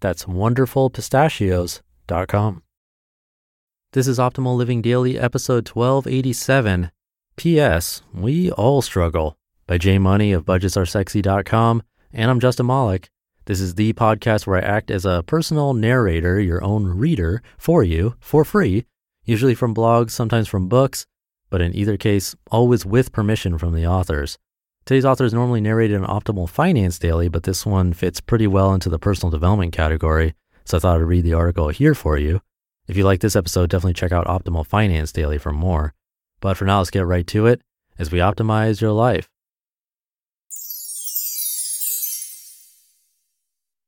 That's wonderfulpistachios.com. This is Optimal Living Daily, episode 1287. P.S. We all struggle by J Money of budgetsaresexy.com. And I'm Justin Malik. This is the podcast where I act as a personal narrator, your own reader for you for free, usually from blogs, sometimes from books, but in either case, always with permission from the authors. Today's author is normally narrated in Optimal Finance Daily, but this one fits pretty well into the personal development category, so I thought I'd read the article here for you. If you like this episode, definitely check out Optimal Finance Daily for more. But for now, let's get right to it as we optimize your life.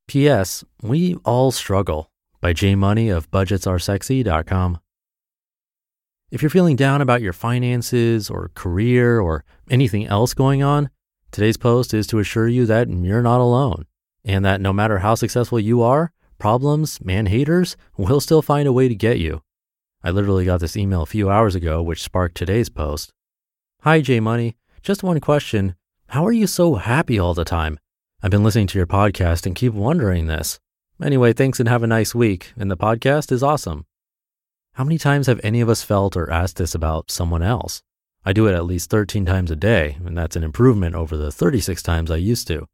P.S. We all struggle by J Money of budgetsaresexy.com. If you're feeling down about your finances or career or anything else going on, today's post is to assure you that you're not alone and that no matter how successful you are, problems and haters will still find a way to get you. I literally got this email a few hours ago, which sparked today's post. Hi, J Money. Just one question. How are you so happy all the time? I've been listening to your podcast and keep wondering this. Anyway, thanks and have a nice week. And the podcast is awesome. How many times have any of us felt or asked this about someone else? I do it at least 13 times a day, and that's an improvement over the 36 times I used to.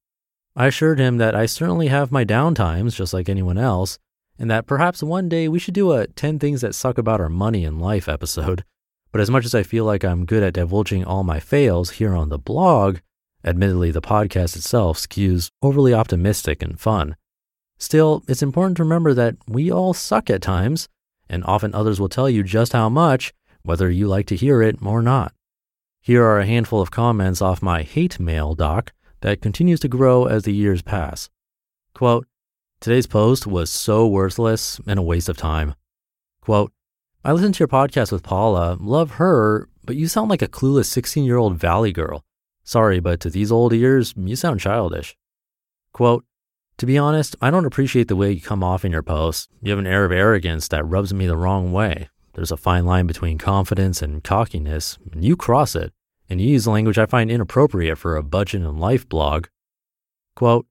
I assured him that I certainly have my downtimes, just like anyone else, and that perhaps one day we should do a 10 things that suck about our money and life episode. But as much as I feel like I'm good at divulging all my fails here on the blog, admittedly the podcast itself skews overly optimistic and fun. Still, it's important to remember that we all suck at times, and often others will tell you just how much, whether you like to hear it or not. Here are a handful of comments off my hate mail doc that continues to grow as the years pass. Quote, Today's post was so worthless and a waste of time. Quote, I listened to your podcast with Paula, love her, but you sound like a clueless 16 year old valley girl. Sorry, but to these old ears, you sound childish. Quote, to be honest, I don't appreciate the way you come off in your posts. You have an air of arrogance that rubs me the wrong way. There's a fine line between confidence and cockiness, and you cross it and use language I find inappropriate for a budget and life blog. Quote,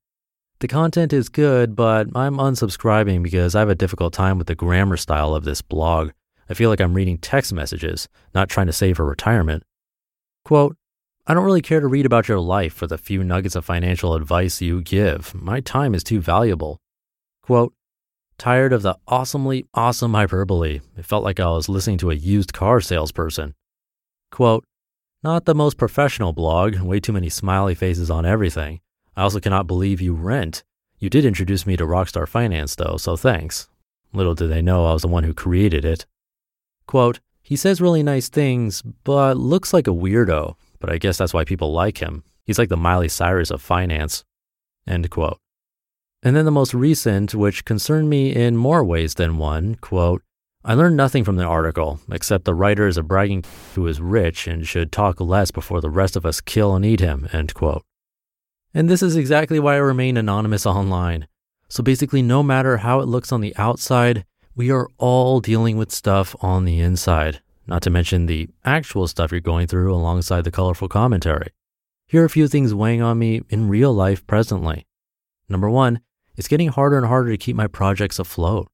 the content is good, but I'm unsubscribing because I have a difficult time with the grammar style of this blog. I feel like I'm reading text messages, not trying to save for retirement. Quote, I don't really care to read about your life for the few nuggets of financial advice you give. My time is too valuable. Quote, tired of the awesomely awesome hyperbole. It felt like I was listening to a used car salesperson. Quote, not the most professional blog, way too many smiley faces on everything. I also cannot believe you rent. You did introduce me to Rockstar Finance, though, so thanks. Little did they know I was the one who created it. Quote, he says really nice things, but looks like a weirdo, but I guess that's why people like him. He's like the Miley Cyrus of finance. End quote. And then the most recent, which concerned me in more ways than one, quote, I learned nothing from the article, except the writer is a bragging who is rich and should talk less before the rest of us kill and eat him, end quote. And this is exactly why I remain anonymous online. So basically, no matter how it looks on the outside, We are all dealing with stuff on the inside, not to mention the actual stuff you're going through alongside the colorful commentary. Here are a few things weighing on me in real life presently. Number one, it's getting harder and harder to keep my projects afloat.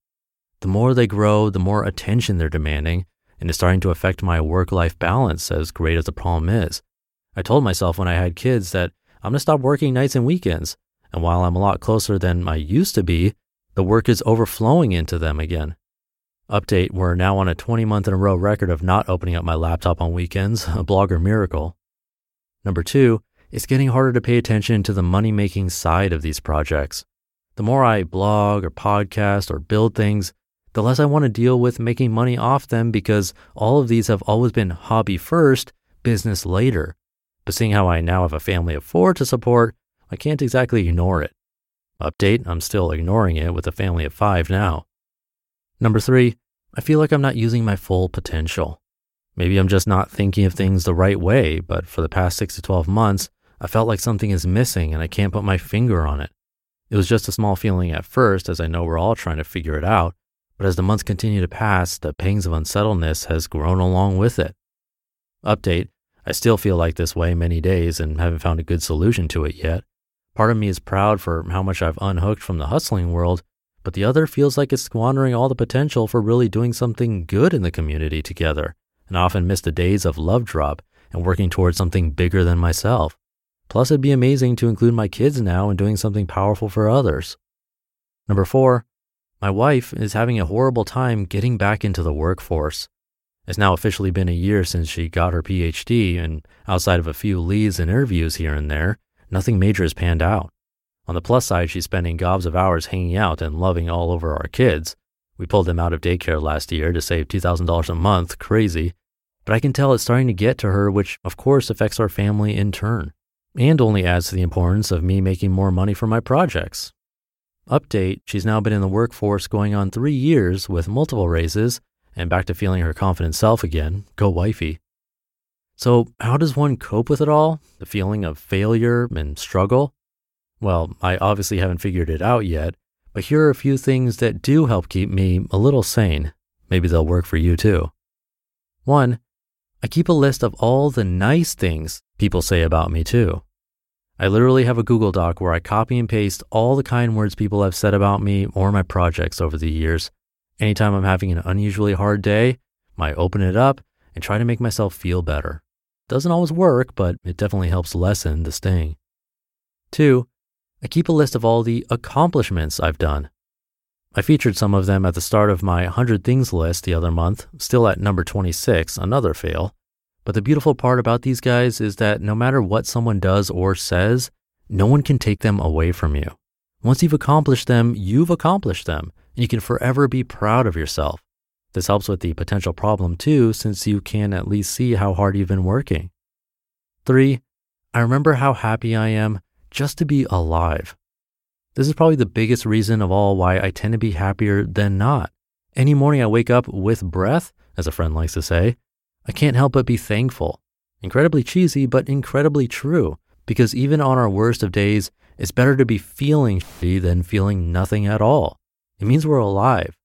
The more they grow, the more attention they're demanding, and it's starting to affect my work life balance, as great as the problem is. I told myself when I had kids that I'm going to stop working nights and weekends, and while I'm a lot closer than I used to be, the work is overflowing into them again. Update, we're now on a 20 month in a row record of not opening up my laptop on weekends, a blogger miracle. Number two, it's getting harder to pay attention to the money making side of these projects. The more I blog or podcast or build things, the less I want to deal with making money off them because all of these have always been hobby first, business later. But seeing how I now have a family of four to support, I can't exactly ignore it. Update, I'm still ignoring it with a family of five now. Number three, I feel like I'm not using my full potential. Maybe I'm just not thinking of things the right way, but for the past six to 12 months, I felt like something is missing and I can't put my finger on it. It was just a small feeling at first, as I know we're all trying to figure it out, but as the months continue to pass, the pangs of unsettledness has grown along with it. Update, I still feel like this way many days and haven't found a good solution to it yet. Part of me is proud for how much I've unhooked from the hustling world, but the other feels like it's squandering all the potential for really doing something good in the community together, and often miss the days of love drop and working towards something bigger than myself. Plus, it'd be amazing to include my kids now in doing something powerful for others. Number four, my wife is having a horrible time getting back into the workforce. It's now officially been a year since she got her PhD, and outside of a few leads and interviews here and there, nothing major has panned out. On the plus side, she's spending gobs of hours hanging out and loving all over our kids. We pulled them out of daycare last year to save $2,000 a month, crazy. But I can tell it's starting to get to her, which of course affects our family in turn and only adds to the importance of me making more money for my projects. Update, she's now been in the workforce going on three years with multiple raises and back to feeling her confident self again. Go wifey. So, how does one cope with it all? The feeling of failure and struggle? Well, I obviously haven't figured it out yet, but here are a few things that do help keep me a little sane. Maybe they'll work for you too. One, I keep a list of all the nice things people say about me too. I literally have a Google Doc where I copy and paste all the kind words people have said about me or my projects over the years. Anytime I'm having an unusually hard day, I open it up and try to make myself feel better. Doesn't always work, but it definitely helps lessen the sting. Two, I keep a list of all the accomplishments I've done. I featured some of them at the start of my 100 Things list the other month, still at number 26, another fail. But the beautiful part about these guys is that no matter what someone does or says, no one can take them away from you. Once you've accomplished them, you've accomplished them, and you can forever be proud of yourself. This helps with the potential problem too, since you can at least see how hard you've been working. Three, I remember how happy I am just to be alive. This is probably the biggest reason of all why I tend to be happier than not. Any morning I wake up with breath, as a friend likes to say, I can't help but be thankful. Incredibly cheesy, but incredibly true, because even on our worst of days, it's better to be feeling shitty than feeling nothing at all. It means we're alive.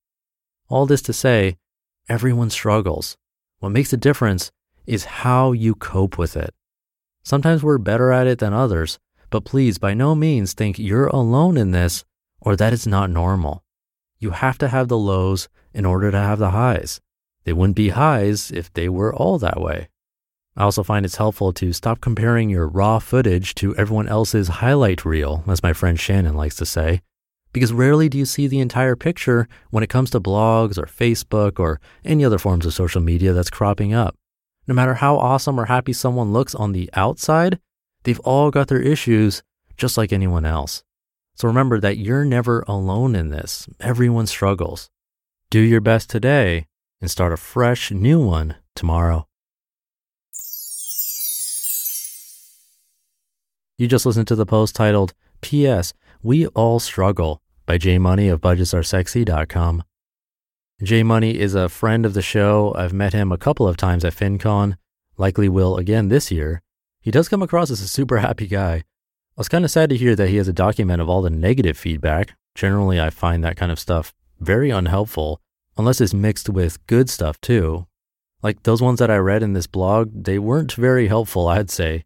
All this to say, everyone struggles. What makes a difference is how you cope with it. Sometimes we're better at it than others, but please by no means think you're alone in this or that it's not normal. You have to have the lows in order to have the highs. They wouldn't be highs if they were all that way. I also find it's helpful to stop comparing your raw footage to everyone else's highlight reel, as my friend Shannon likes to say, because rarely do you see the entire picture when it comes to blogs or Facebook or any other forms of social media that's cropping up. No matter how awesome or happy someone looks on the outside, They've all got their issues just like anyone else. So remember that you're never alone in this. Everyone struggles. Do your best today and start a fresh new one tomorrow. You just listened to the post titled P.S. We All Struggle by J Money of BudgetsAreSexy.com. J Money is a friend of the show. I've met him a couple of times at FinCon, likely will again this year. He does come across as a super happy guy. I was kind of sad to hear that he has a document of all the negative feedback. Generally, I find that kind of stuff very unhelpful. Unless it's mixed with good stuff too. Like those ones that I read in this blog, they weren't very helpful, I'd say.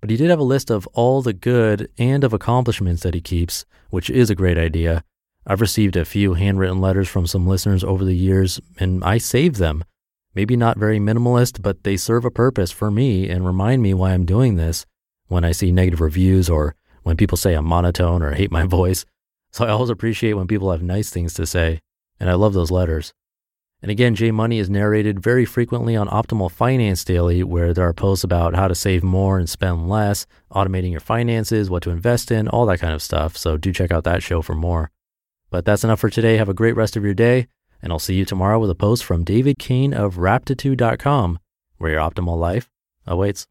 But he did have a list of all the good and of accomplishments that he keeps, which is a great idea. I've received a few handwritten letters from some listeners over the years, and I save them. Maybe not very minimalist, but they serve a purpose for me and remind me why I'm doing this when I see negative reviews or when people say I'm monotone or hate my voice. So I always appreciate when people have nice things to say, and I love those letters. And again, J Money is narrated very frequently on Optimal Finance Daily, where there are posts about how to save more and spend less, automating your finances, what to invest in, all that kind of stuff. So do check out that show for more. But that's enough for today. Have a great rest of your day, and I'll see you tomorrow with a post from David Cain of Raptitude.com, where your optimal life awaits.